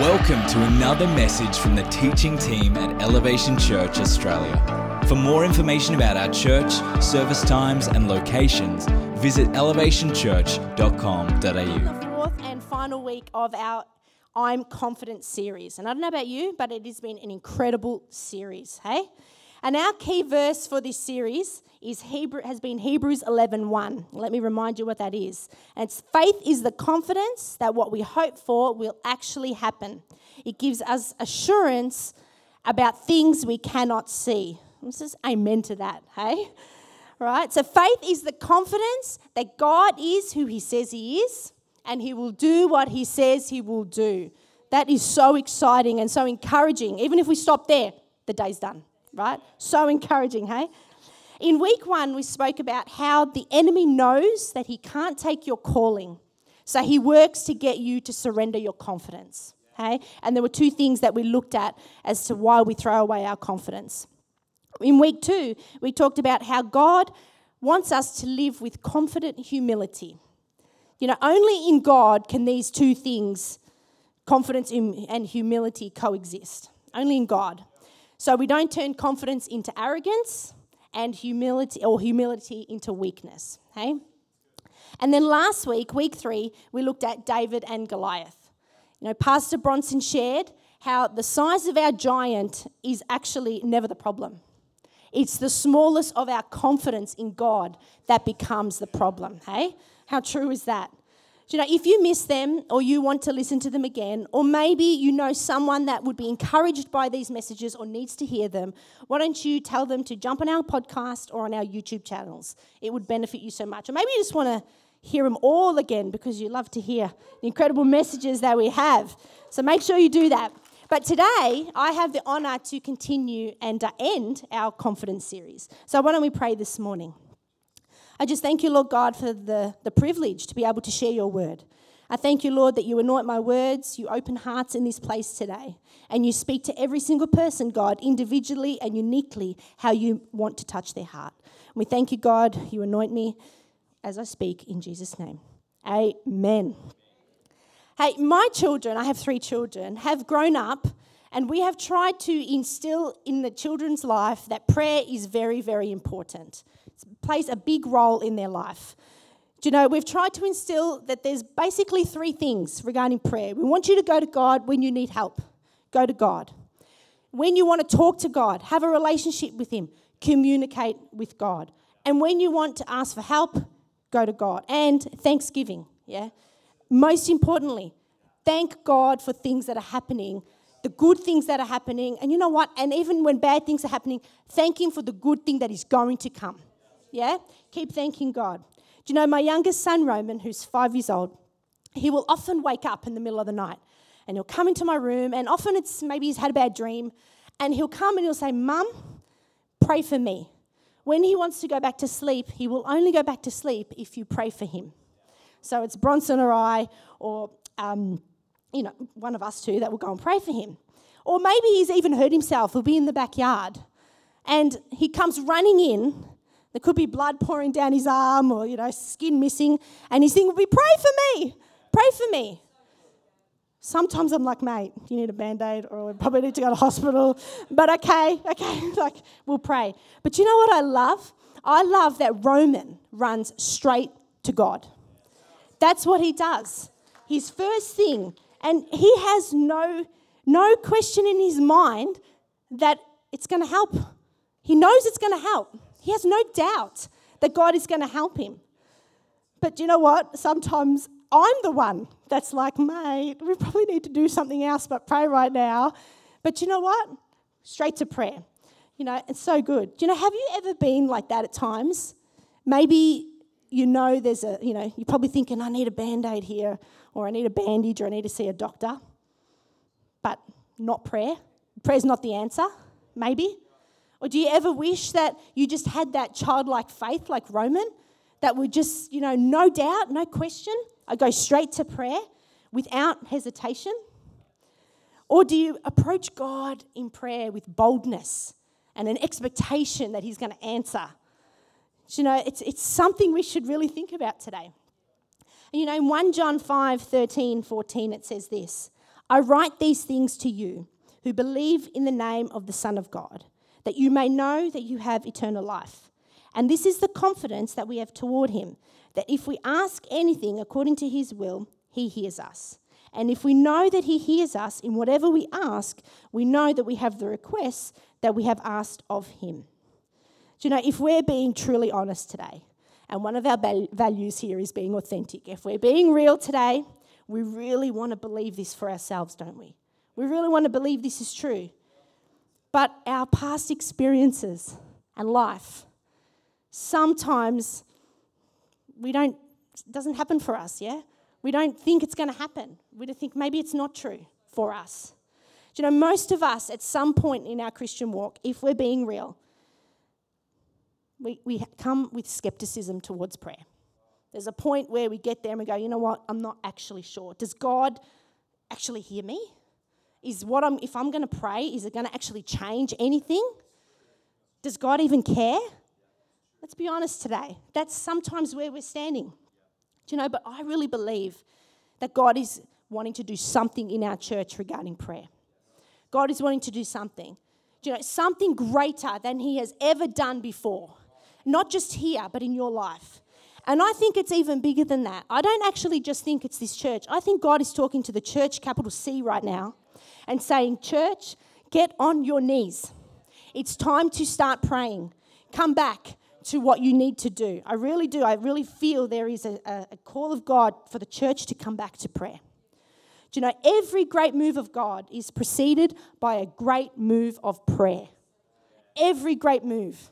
Welcome to another message from the teaching team at Elevation Church Australia. For more information about our church, service times, and locations, visit elevationchurch.com.au. the fourth and final week of our I'm Confident series. And I don't know about you, but it has been an incredible series, hey? And our key verse for this series is Hebrew, has been Hebrews 11.1. Let me remind you what that is. And it's faith is the confidence that what we hope for will actually happen. It gives us assurance about things we cannot see. This is amen to that, hey? Right? So faith is the confidence that God is who he says he is and he will do what he says he will do. That is so exciting and so encouraging. Even if we stop there, the day's done, right? So encouraging, hey? In week one, we spoke about how the enemy knows that he can't take your calling. So he works to get you to surrender your confidence, hey? And there were two things that we looked at as to why we throw away our confidence. In week two, we talked about how God wants us to live with confident humility. You know, only in God can these two things, confidence and humility, coexist. Only in God. So we don't turn confidence into arrogance and humility or humility into weakness. Hey? And then last week, week three, we looked at David and Goliath. You know, Pastor Bronson shared how the size of our giant is actually never the problem. It's the smallest of our confidence in God that becomes the problem. Hey? How true is that? You know, if you miss them or you want to listen to them again, or maybe you know someone that would be encouraged by these messages or needs to hear them, why don't you tell them to jump on our podcast or on our YouTube channels? It would benefit you so much. Or maybe you just want to hear them all again because you love to hear the incredible messages that we have. So make sure you do that. But today, I have the honour to continue and uh, end our confidence series. So why don't we pray this morning? I just thank you, Lord God, for the, the privilege to be able to share your word. I thank you, Lord, that you anoint my words, you open hearts in this place today, and you speak to every single person, God, individually and uniquely, how you want to touch their heart. We thank you, God, you anoint me as I speak in Jesus' name. Amen. Hey, my children, I have three children, have grown up and we have tried to instill in the children's life that prayer is very, very important. Plays a big role in their life. Do you know, we've tried to instill that there's basically three things regarding prayer. We want you to go to God when you need help, go to God. When you want to talk to God, have a relationship with Him, communicate with God. And when you want to ask for help, go to God. And thanksgiving, yeah? most importantly, thank God for things that are happening, the good things that are happening. And you know what? And even when bad things are happening, thank Him for the good thing that is going to come. Yeah? Keep thanking God. Do you know, my youngest son, Roman, who's five years old, he will often wake up in the middle of the night and he'll come into my room, and often it's maybe he's had a bad dream, and he'll come and he'll say, Mum, pray for me. When he wants to go back to sleep, he will only go back to sleep if you pray for him. So it's Bronson or I, or um, you know, one of us two that will go and pray for him. Or maybe he's even hurt himself. He'll be in the backyard, and he comes running in. There could be blood pouring down his arm, or you know, skin missing, and he's thinking, "Pray for me, pray for me." Sometimes I'm like, mate, you need a band aid, or we probably need to go to hospital. But okay, okay, like we'll pray. But you know what I love? I love that Roman runs straight to God. That's what he does. His first thing, and he has no, no question in his mind that it's going to help. He knows it's going to help. He has no doubt that God is going to help him. But do you know what? Sometimes I'm the one that's like, mate, we probably need to do something else but pray right now. But you know what? Straight to prayer. You know, it's so good. You know, have you ever been like that at times? Maybe you know there's a, you know, you're probably thinking, I need a band aid here, or I need a bandage, or I need to see a doctor. But not prayer. Prayer's not the answer, maybe. Or do you ever wish that you just had that childlike faith like Roman, that would just, you know, no doubt, no question, I go straight to prayer without hesitation? Or do you approach God in prayer with boldness and an expectation that He's going to answer? you know, it's, it's something we should really think about today. You know, in 1 John 5 13, 14, it says this I write these things to you who believe in the name of the Son of God, that you may know that you have eternal life. And this is the confidence that we have toward him, that if we ask anything according to his will, he hears us. And if we know that he hears us in whatever we ask, we know that we have the requests that we have asked of him. Do you know, if we're being truly honest today, and one of our values here is being authentic, if we're being real today, we really want to believe this for ourselves, don't we? We really want to believe this is true. But our past experiences and life, sometimes we don't, it doesn't happen for us, yeah? We don't think it's going to happen. We don't think maybe it's not true for us. Do you know, most of us at some point in our Christian walk, if we're being real, we, we come with skepticism towards prayer. There's a point where we get there and we go, you know what, I'm not actually sure. Does God actually hear me? Is what I'm, if I'm going to pray, is it going to actually change anything? Does God even care? Let's be honest today. That's sometimes where we're standing. Do you know, but I really believe that God is wanting to do something in our church regarding prayer. God is wanting to do something. Do you know, something greater than He has ever done before. Not just here, but in your life. And I think it's even bigger than that. I don't actually just think it's this church. I think God is talking to the church, capital C, right now, and saying, Church, get on your knees. It's time to start praying. Come back to what you need to do. I really do. I really feel there is a, a, call of God for the church to come back to prayer. Do you know, every great move of God is preceded by a great move of prayer. Every great move.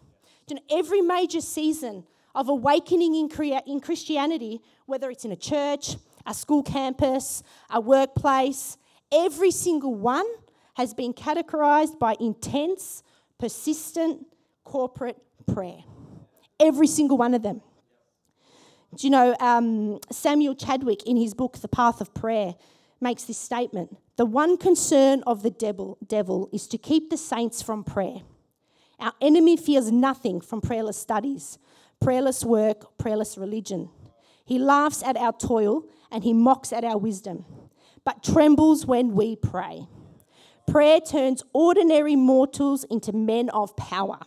Do you know, every major season of awakening in, in Christianity, whether it's in a church, a school campus, a workplace, every single one has been categorized by intense, persistent corporate prayer. Every single one of them. Do you know, um, Samuel Chadwick in his book, The Path of Prayer, makes this statement The one concern of the devil, devil is to keep the saints from prayer. Our enemy fears nothing from prayerless studies, prayerless work, prayerless religion. He laughs at our toil and he mocks at our wisdom, but trembles when we pray. Prayer turns ordinary mortals into men of power.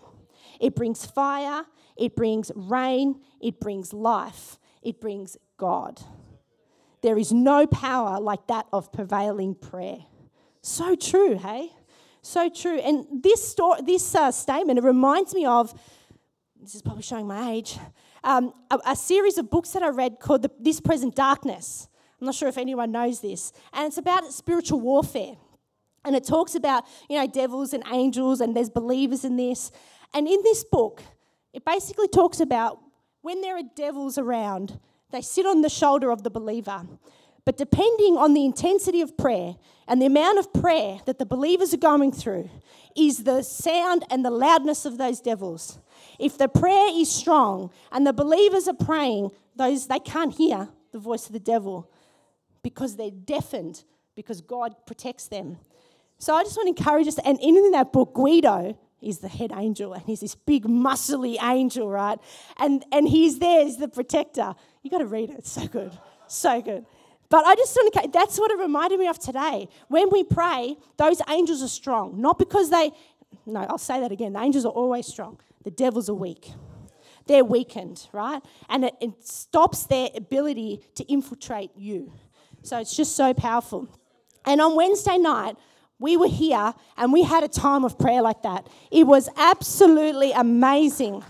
It brings fire, it brings rain, it brings life, it brings God. There is no power like that of prevailing prayer. So true, hey? So true. And this, story, this uh, statement, it reminds me of this is probably showing my age, um, a, a, series of books that I read called the, This Present Darkness. I'm not sure if anyone knows this. And it's about spiritual warfare. And it talks about, you know, devils and angels, and there's believers in this. And in this book, it basically talks about when there are devils around, they sit on the shoulder of the believer. But depending on the intensity of prayer and the amount of prayer that the believers are going through, is the sound and the loudness of those devils. If the prayer is strong and the believers are praying, those they can't hear the voice of the devil because they're deafened because God protects them. So I just want to encourage us, and in that book, Guilo is the head angel, and he's this big, muscly angel, right? And and he's there, he's the protector. You got to read it; it's so good, so good. But I just want to, that's what it reminded me of today. When we pray, those angels are strong, not because they. No, I'll say that again. The angels are always strong. The devils are weak. They're weakened, right? And it, it stops their ability to infiltrate you. So it's just so powerful. And on Wednesday night, we were here and we had a time of prayer like that. It was absolutely amazing.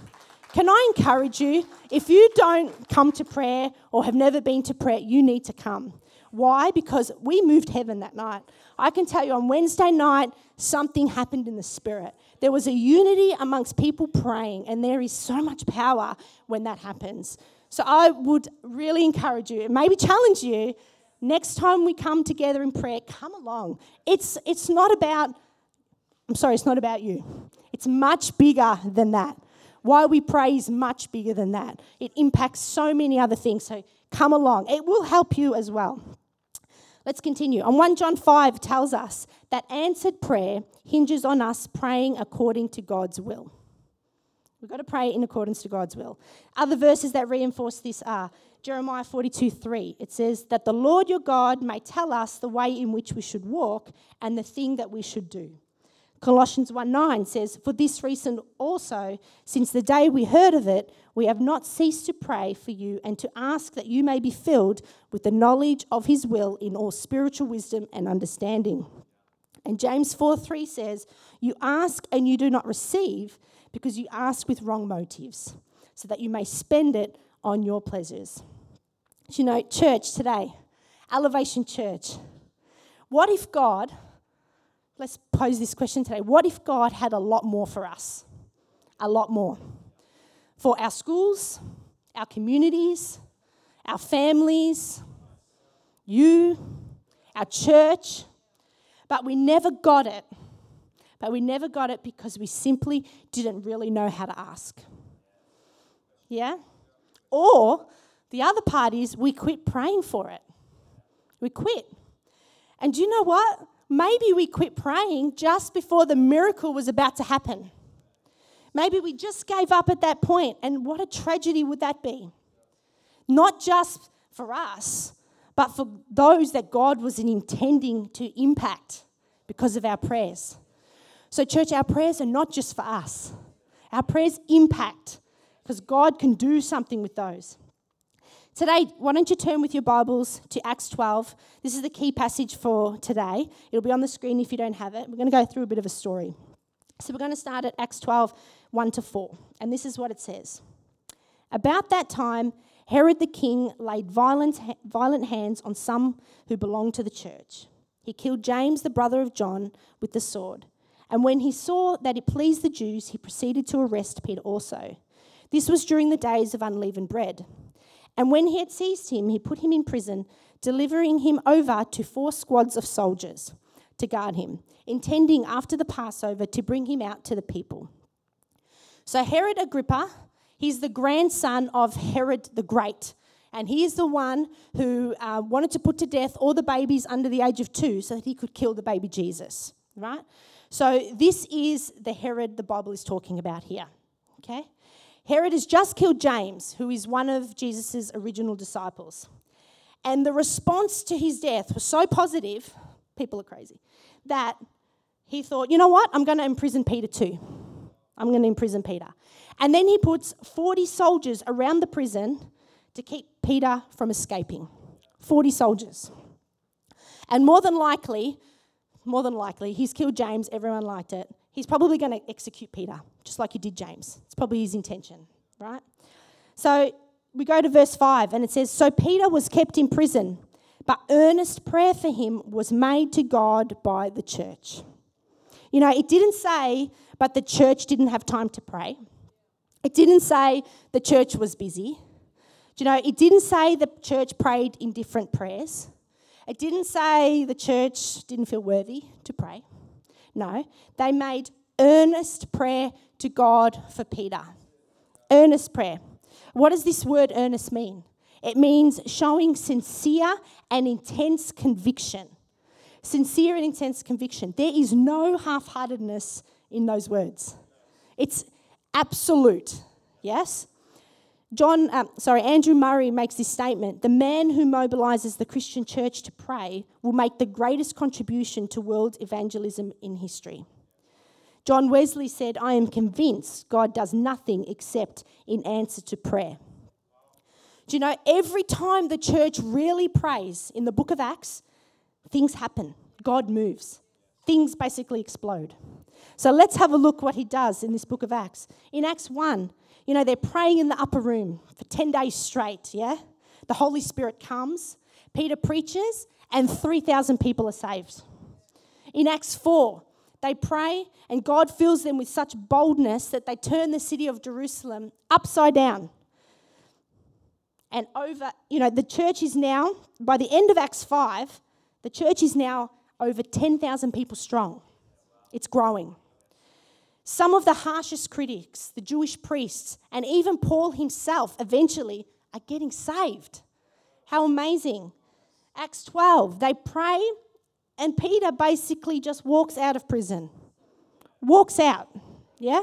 Can I encourage you? If you don't come to prayer or have never been to prayer, you need to come. Why? Because we moved heaven that night. I can tell you on Wednesday night, something happened in the spirit. There was a unity amongst people praying, and there is so much power when that happens. So I would really encourage you, and maybe challenge you, next time we come together in prayer, come along. It's, it's not about, I'm sorry, it's not about you. It's much bigger than that. Why we pray is much bigger than that. It impacts so many other things. So come along. It will help you as well. Let's continue. And 1 John 5 tells us that answered prayer hinges on us praying according to God's will. We've got to pray in accordance to God's will. Other verses that reinforce this are Jeremiah 42 3, it says that the Lord your God may tell us the way in which we should walk and the thing that we should do. Colossians 1 9 says, For this reason also, since the day we heard of it, we have not ceased to pray for you and to ask that you may be filled with the knowledge of his will in all spiritual wisdom and understanding. And James 4 3 says, You ask and you do not receive because you ask with wrong motives, so that you may spend it on your pleasures. Do you know, church today, Elevation Church, what if God, let's pose this question today, what if God had a lot more for us? A lot more. For our schools, our communities, our families, you, our church, but we never got it. But we never got it because we simply didn't really know how to ask. Yeah? Or the other part is we quit praying for it. We quit. And do you know what? Maybe we quit praying just before the miracle was about to happen. Maybe we just gave up at that point, and what a tragedy would that be? Not just for us, but for those that God was intending to impact because of our prayers. So, church, our prayers are not just for us, our prayers impact because God can do something with those. Today, why don't you turn with your Bibles to Acts 12? This is the key passage for today. It'll be on the screen if you don't have it. We're going to go through a bit of a story. So, we're going to start at Acts 12, 1 to 4. And this is what it says About that time, Herod the king laid violent, violent hands on some who belonged to the church. He killed James, the brother of John, with the sword. And when he saw that it pleased the Jews, he proceeded to arrest Peter also. This was during the days of unleavened bread. And when he had seized him, he put him in prison, delivering him over to four squads of soldiers to guard him, intending after the Passover to bring him out to the people. So, Herod Agrippa, he's the grandson of Herod the Great. And he is the one who uh, wanted to put to death all the babies under the age of two so that he could kill the baby Jesus, right? So, this is the Herod the Bible is talking about here, okay? Herod has just killed James, who is one of Jesus' original disciples. And the response to his death was so positive, people are crazy, that he thought, you know what? I'm going to imprison Peter too. I'm going to imprison Peter. And then he puts 40 soldiers around the prison to keep Peter from escaping. 40 soldiers. And more than likely, more than likely, he's killed James, everyone liked it he's probably going to execute Peter, just like he did James. It's probably his intention, right? So we go to verse 5, and it says So Peter was kept in prison, but earnest prayer for him was made to God by the church. You know, it didn't say, but the church didn't have time to pray. It didn't say the church was busy. Do you know, it didn't say the church prayed in different prayers. It didn't say the church didn't feel worthy to pray. No, they made earnest prayer to God for Peter. Earnest prayer. What does this word earnest mean? It means showing sincere and intense conviction. Sincere and intense conviction. There is no half heartedness in those words. It's absolute. Yes? John, um, sorry, Andrew Murray makes this statement the man who mobilizes the Christian church to pray will make the greatest contribution to world evangelism in history. John Wesley said, I am convinced God does nothing except in answer to prayer. Do you know, every time the church really prays in the book of Acts, things happen. God moves. Things basically explode. So let's have a look what he does in this book of Acts. In Acts 1, you know, they're praying in the upper room for 10 days straight, yeah? The Holy Spirit comes, Peter preaches, and 3,000 people are saved. In Acts 4, they pray, and God fills them with such boldness that they turn the city of Jerusalem upside down. And over, you know, the church is now, by the end of Acts 5, the church is now over 10,000 people strong. It's growing. Some of the harshest critics, the Jewish priests, and even Paul himself eventually are getting saved. How amazing. Acts 12, they pray, and Peter basically just walks out of prison. Walks out, yeah?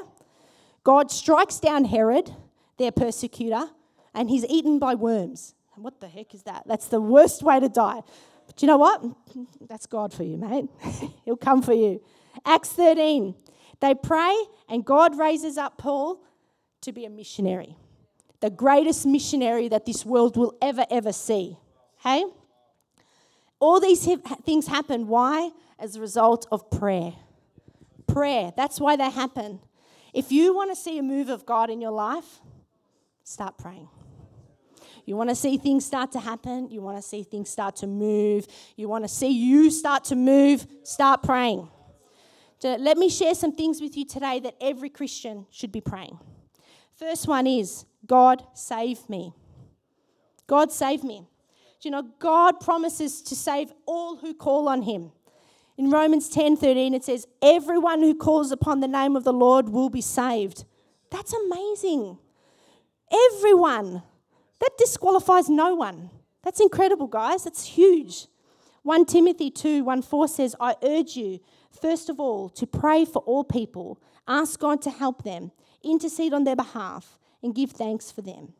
God strikes down Herod, their persecutor, and he's eaten by worms. what the heck is that? That's the worst way to die. But you know what? That's God for you, mate. He'll come for you. Acts 13. They pray, and God raises up Paul to be a missionary, the greatest missionary that this world will ever, ever see. Hey? All these things happen. Why? As a result of prayer. Prayer. That's why they happen. If you want to see a move of God in your life, start praying. You want to see things start to happen. You want to see things start to move. You want to see you start to move. Start praying. Let me share some things with you today that every Christian should be praying. First one is God save me. God save me. Do you know, God promises to save all who call on him. In Romans 10:13 it says, Everyone who calls upon the name of the Lord will be saved. That's amazing. Everyone. That disqualifies no one. That's incredible, guys. That's huge. 1 Timothy 2 1 4 says, I urge you, first of all, to pray for all people, ask God to help them, intercede on their behalf, and give thanks for them.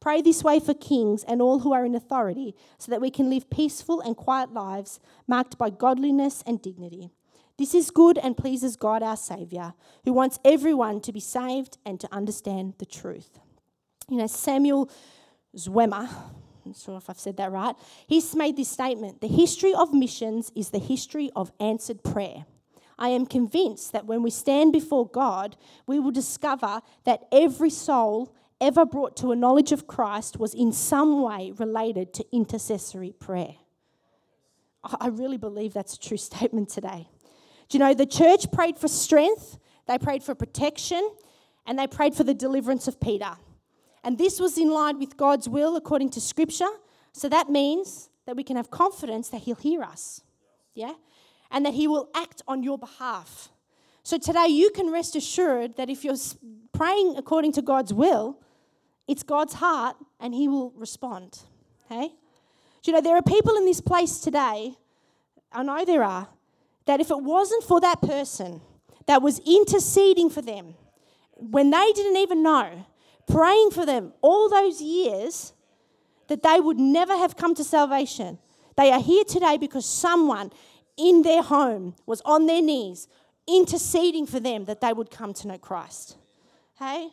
Pray this way for kings and all who are in authority, so that we can live peaceful and quiet lives marked by godliness and dignity. This is good and pleases God our Saviour, who wants everyone to be saved and to understand the truth. You know, Samuel Zwemer, I'm sure if I've said that right, he's made this statement The history of missions is the history of answered prayer. I am convinced that when we stand before God, we will discover that every soul ever brought to a knowledge of Christ was in some way related to intercessory prayer. I really believe that's a true statement today. Do you know, the church prayed for strength, they prayed for protection, and they prayed for the deliverance of Peter. And this was in line with God's will according to Scripture. So that means that we can have confidence that He'll hear us. Yeah? And that He will act on your behalf. So today you can rest assured that if you're praying according to God's will, it's God's heart and He will respond. Hey? Do you know, there are people in this place today, I know there are, that if it wasn't for that person that was interceding for them when they didn't even know, praying for them all those years that they would never have come to salvation. They are here today because someone in their home was on their knees interceding for them that they would come to know Christ. Hey?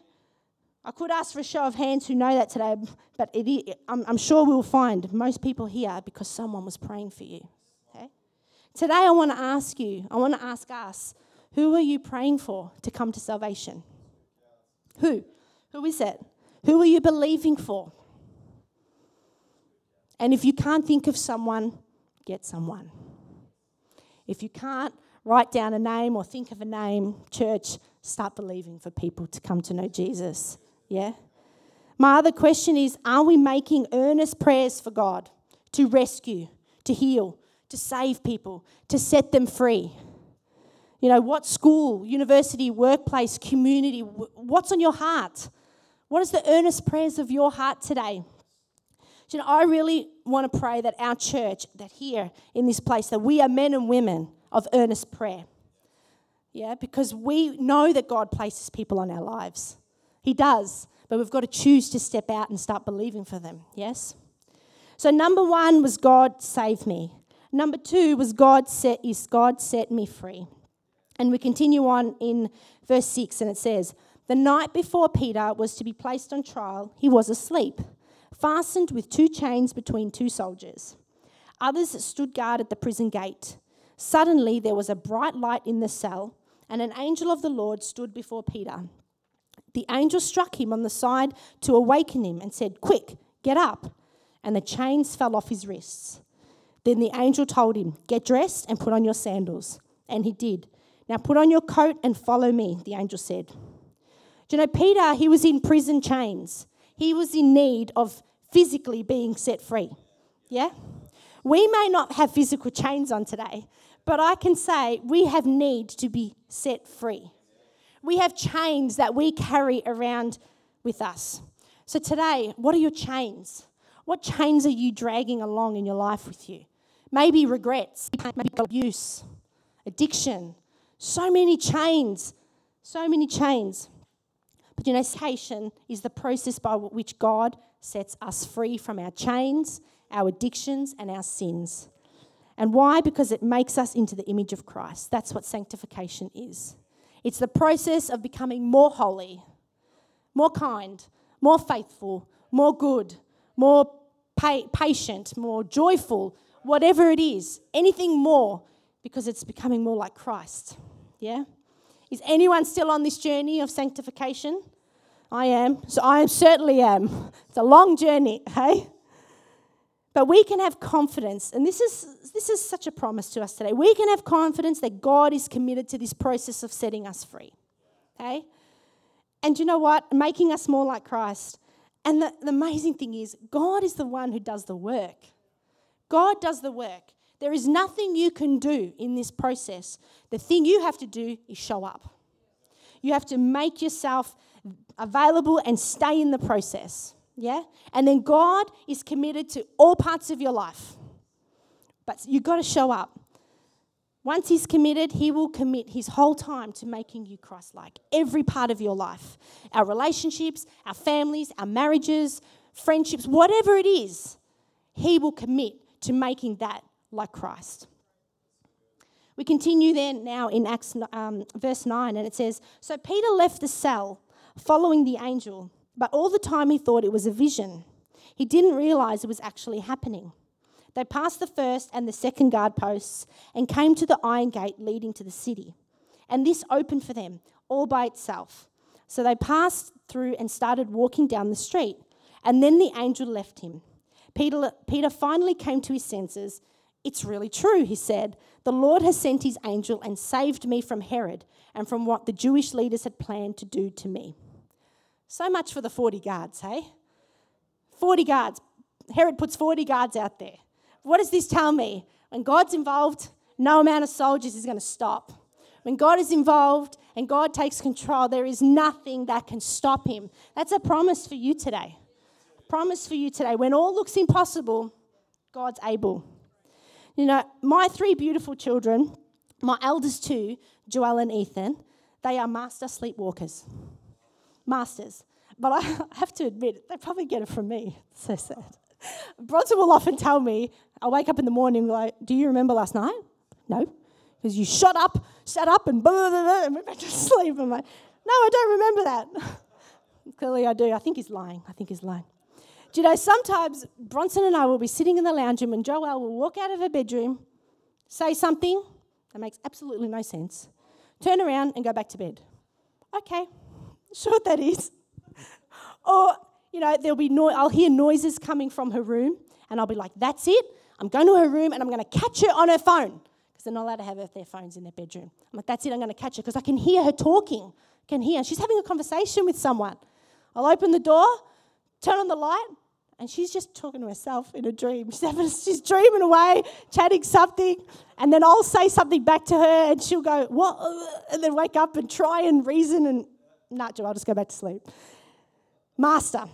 I could ask for a show of hands who know that today, but I'm, I'm sure we'll find most people here because someone was praying for you. Okay? Today, I want to ask you, I want to ask us, who are you praying for to come to salvation? Who? Who is it? Who are you believing for? And if you can't think of someone, get someone. If you can't write down a name or think of a name, church, start believing for people to come to know Jesus. Yeah? My other question is Are we making earnest prayers for God to rescue, to heal, to save people, to set them free? You know, what school, university, workplace, community, what's on your heart? What is the earnest prayers of your heart today? Do you know, I really want to pray that our church, that here in this place, that we are men and women of earnest prayer. Yeah, because we know that God places people on our lives. He does, but we've got to choose to step out and start believing for them. Yes? So number 1 was God save me. Number 2 was God set is God set me free. And we continue on in verse 6 and it says, the night before Peter was to be placed on trial, he was asleep, fastened with two chains between two soldiers. Others stood guard at the prison gate. Suddenly there was a bright light in the cell, and an angel of the Lord stood before Peter. The angel struck him on the side to awaken him and said, Quick, get up. And the chains fell off his wrists. Then the angel told him, Get dressed and put on your sandals. And he did. Now put on your coat and follow me, the angel said. Do you know, Peter, he was in prison chains. He was in need of physically being set free. Yeah? We may not have physical chains on today, but I can say we have need to be set free. We have chains that we carry around with us. So today, what are your chains? What chains are you dragging along in your life with you? Maybe regrets, maybe abuse, addiction. So many chains, so many chains. But you know, is the process by which God sets us free from our chains, our addictions, and our sins. And why? Because it makes us into the image of Christ. That's what sanctification is. It's the process of becoming more holy, more kind, more faithful, more good, more pa- patient, more joyful, whatever it is, anything more, because it's becoming more like Christ. Yeah? Is anyone still on this journey of sanctification? I am. So I certainly am. It's a long journey, hey? But we can have confidence, and this is, this is such a promise to us today. We can have confidence that God is committed to this process of setting us free. Okay? And you know what? Making us more like Christ. And the, the amazing thing is, God is the one who does the work. God does the work. There is nothing you can do in this process. The thing you have to do is show up. You have to make yourself available and stay in the process. Yeah? And then God is committed to all parts of your life. But you've got to show up. Once He's committed, He will commit His whole time to making you Christ like. Every part of your life our relationships, our families, our marriages, friendships, whatever it is, He will commit to making that like Christ. We continue then now in Acts um, verse 9, and it says So Peter left the cell following the angel but all the time he thought it was a vision. He didn't realize it was actually happening. They passed the first and the second guard posts and came to the iron gate leading to the city. And this opened for them all by itself. So they passed through and started walking down the street. And then the angel left him. Peter, Peter finally came to his senses. It's really true, he said. The Lord has sent his angel and saved me from Herod and from what the Jewish leaders had planned to do to me. So much for the 40 guards, hey? 40 guards. Herod puts 40 guards out there. What does this tell me? When God's involved, no amount of soldiers is going to stop. When God is involved and God takes control, there is nothing that can stop him. That's a promise for you today. promise for you today. When all looks impossible, God's able. You know, my three beautiful children, my eldest two, Joelle and Ethan, they are master sleepwalkers masters. But I have to admit, they probably get it from me. It's so sad. Bronson will often tell me, I wake up in the morning like, Do you remember last night? No. Because you shot up, sat up, and blah, blah, blah, and went back to sleep. I'm like, No, I don't remember that. Clearly, I do. I think he's lying. I think he's lying. Do you know, sometimes Bronson and I will be sitting in the lounge room, and Joelle will walk out of her bedroom, say something that makes absolutely no sense, turn around, and go back to bed. Okay, Sure what that is? Or, you know, there'll be no- I'll hear noises coming from her room, and I'll be like, that's it. I'm going to her room and I'm going to catch her on her phone. Because they're not allowed to have their phones in their bedroom. I'm like, that's it, I'm going to catch her because I can hear her talking. I can hear. She's having a conversation with someone. I'll open the door, turn on the light, and she's just talking to herself in a dream. She's, having, she's dreaming away, chatting something, and then I'll say something back to her, and she'll go, What? And then wake up and try and reason and not do, I'll just go back to sleep. Master.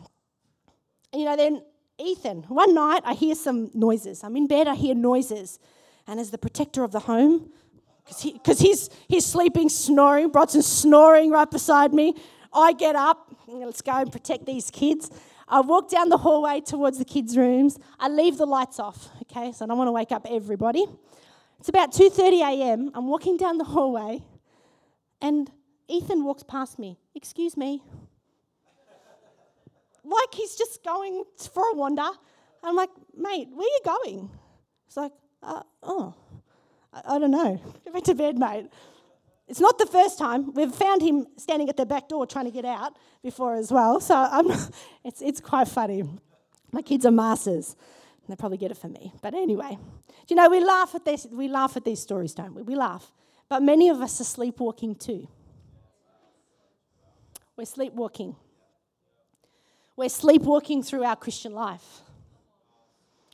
And you know, then Ethan, one night I hear some noises. I'm in bed, I hear noises. And as the protector of the home, because he, he's, he's sleeping, snoring, Bronson's snoring right beside me, I get up, let's go and protect these kids. I walk down the hallway towards the kids' rooms. I leave the lights off, okay, so I don't want to wake up everybody. It's about 2:30 a.m. I'm walking down the hallway, and Ethan walks past me. Excuse me. like he's just going for a wander. I'm like, mate, where are you going? He's like, uh, oh, I, I, don't know. Go back to bed, mate. It's not the first time. We've found him standing at the back door trying to get out before as well. So I'm, it's, it's quite funny. My kids are masters. They probably get it from me. But anyway, do you know, we laugh at this, we laugh at these stories, don't we? We laugh. But many of us are sleepwalking too. We're sleepwalking. We're sleepwalking through our Christian life,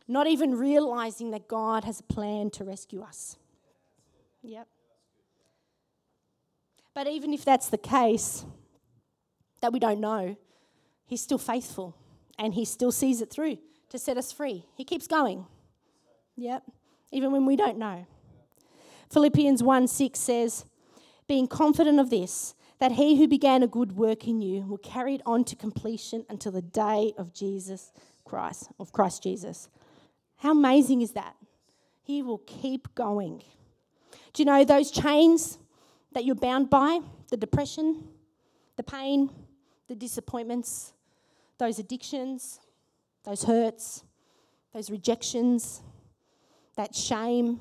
not even realizing that God has a plan to rescue us. Yep. But even if that's the case, that we don't know, He's still faithful and He still sees it through to set us free. He keeps going. Yep. Even when we don't know. Philippians 1 6 says, Being confident of this, that he who began a good work in you will carry it on to completion until the day of Jesus Christ, of Christ Jesus. How amazing is that? He will keep going. Do you know those chains that you're bound by? The depression, the pain, the disappointments, those addictions, those hurts, those rejections, that shame,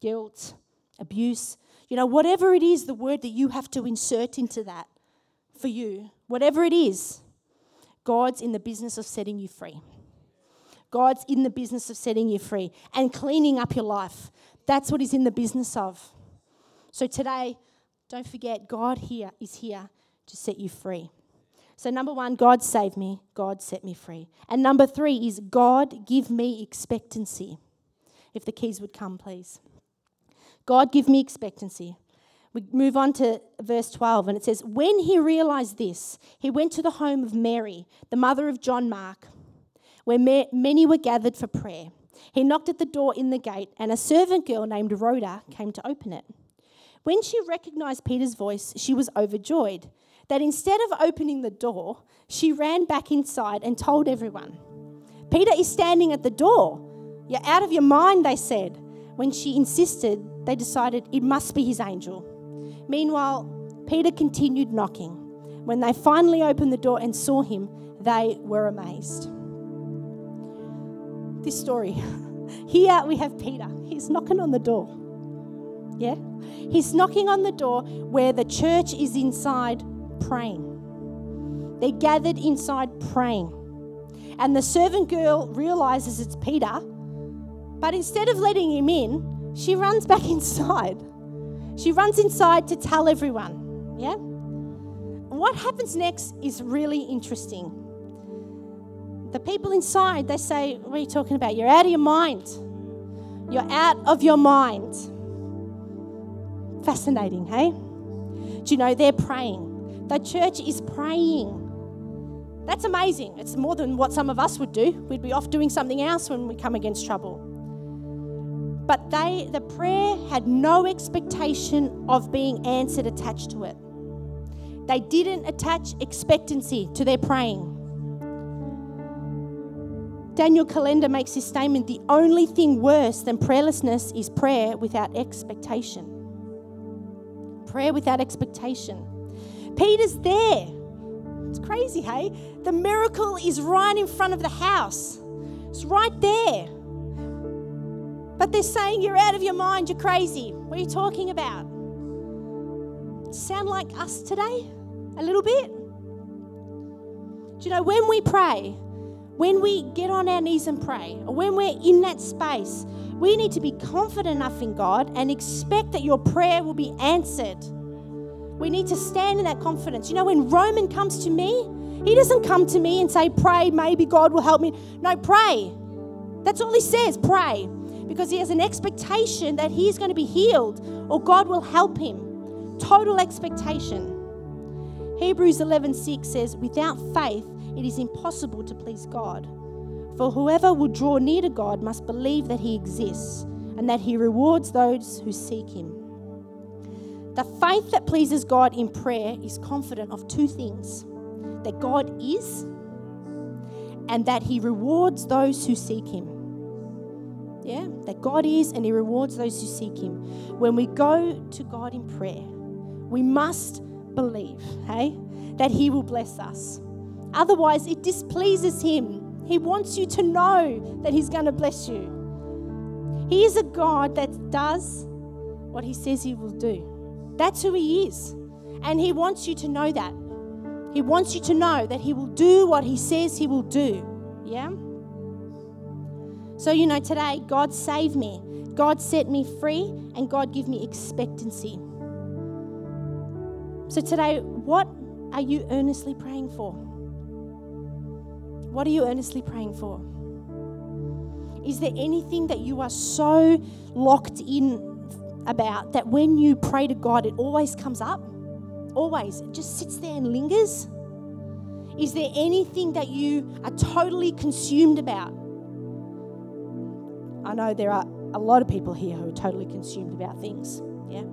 guilt, abuse. You know, whatever it is, the word that you have to insert into that for you, whatever it is, God's in the business of setting you free. God's in the business of setting you free and cleaning up your life. That's what He's in the business of. So today, don't forget, God here is here to set you free. So, number one, God saved me, God set me free. And number three is God give me expectancy. If the keys would come, please. God give me expectancy. We move on to verse 12, and it says, When he realized this, he went to the home of Mary, the mother of John Mark, where many were gathered for prayer. He knocked at the door in the gate, and a servant girl named Rhoda came to open it. When she recognized Peter's voice, she was overjoyed that instead of opening the door, she ran back inside and told everyone, Peter is standing at the door. You're out of your mind, they said. When she insisted, they decided it must be his angel. Meanwhile, Peter continued knocking. When they finally opened the door and saw him, they were amazed. This story. Here we have Peter. He's knocking on the door. Yeah? He's knocking on the door where the church is inside praying. They're gathered inside praying. And the servant girl realizes it's Peter, but instead of letting him in, she runs back inside. She runs inside to tell everyone. Yeah? What happens next is really interesting. The people inside, they say, What are you talking about? You're out of your mind. You're out of your mind. Fascinating, hey? Do you know they're praying? The church is praying. That's amazing. It's more than what some of us would do. We'd be off doing something else when we come against trouble. But they, the prayer had no expectation of being answered attached to it. They didn't attach expectancy to their praying. Daniel Kolenda makes this statement the only thing worse than prayerlessness is prayer without expectation. Prayer without expectation. Peter's there. It's crazy, hey? The miracle is right in front of the house, it's right there. But they're saying, You're out of your mind, you're crazy. What are you talking about? Sound like us today? A little bit? Do you know, when we pray, when we get on our knees and pray, or when we're in that space, we need to be confident enough in God and expect that your prayer will be answered. We need to stand in that confidence. You know, when Roman comes to me, he doesn't come to me and say, Pray, maybe God will help me. No, pray. That's all he says, pray because he has an expectation that he's going to be healed or God will help him. Total expectation. Hebrews 11:6 says, "Without faith it is impossible to please God. For whoever will draw near to God must believe that he exists and that he rewards those who seek him." The faith that pleases God in prayer is confident of two things: that God is and that he rewards those who seek him. Yeah, that God is and He rewards those who seek Him. When we go to God in prayer, we must believe, hey, that He will bless us. Otherwise, it displeases Him. He wants you to know that He's going to bless you. He is a God that does what He says He will do. That's who He is. And He wants you to know that. He wants you to know that He will do what He says He will do. Yeah? So, you know, today, God saved me, God set me free, and God give me expectancy. So, today, what are you earnestly praying for? What are you earnestly praying for? Is there anything that you are so locked in about that when you pray to God, it always comes up? Always. It just sits there and lingers? Is there anything that you are totally consumed about? I know there are a lot of people here who are totally consumed about things. Yeah.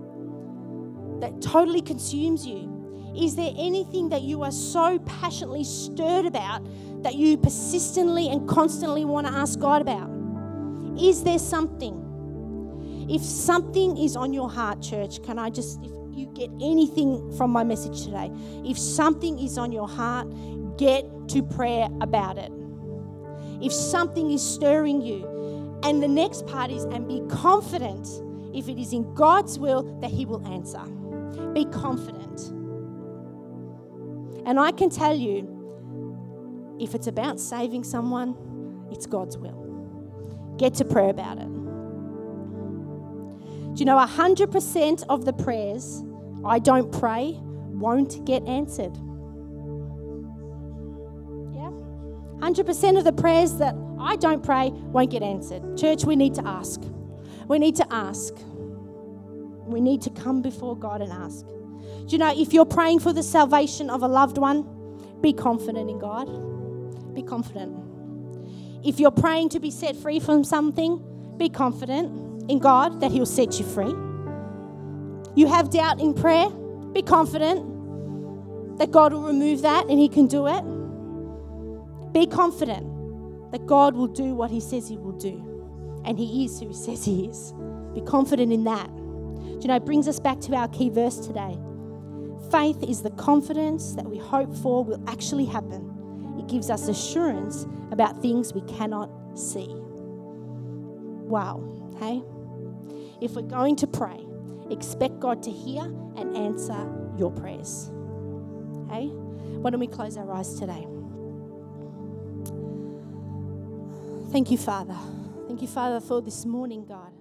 that totally consumes you? Is there anything that you are so passionately stirred about that you persistently and constantly want to ask God about? Is there something? If something is on your heart, church, can I just, if you get anything from my message today, if something is on your heart, get to prayer about it. If something is stirring you, and the next part is, and be confident if it is in God's will that He will answer. Be confident. And I can tell you, if it's about saving someone, it's God's will. Get to prayer about it. Do you know 100% of the prayers I don't pray won't get answered? Yeah? 100% of the prayers that I don't pray won't get answered. Church, we need to ask. We need to ask. We need to come before God and ask. Do you know if you're praying for the salvation of a loved one, be confident in God. Be confident. If you're praying to be set free from something, be confident in God that He'll set you free. You have doubt in prayer, be confident that God will remove that and He can do it. Be confident that God will do what He says He will do. And He is who He says He is. Be confident in that. Do you know, it brings us back to our key verse today. Faith is the confidence that we hope for will actually happen. It gives us assurance about things we cannot see. Wow, hey? If we're going to pray, expect God to hear and answer your prayers. Hey? Why don't we close our eyes today? Thank you, Father. Thank you, Father, for this morning, God.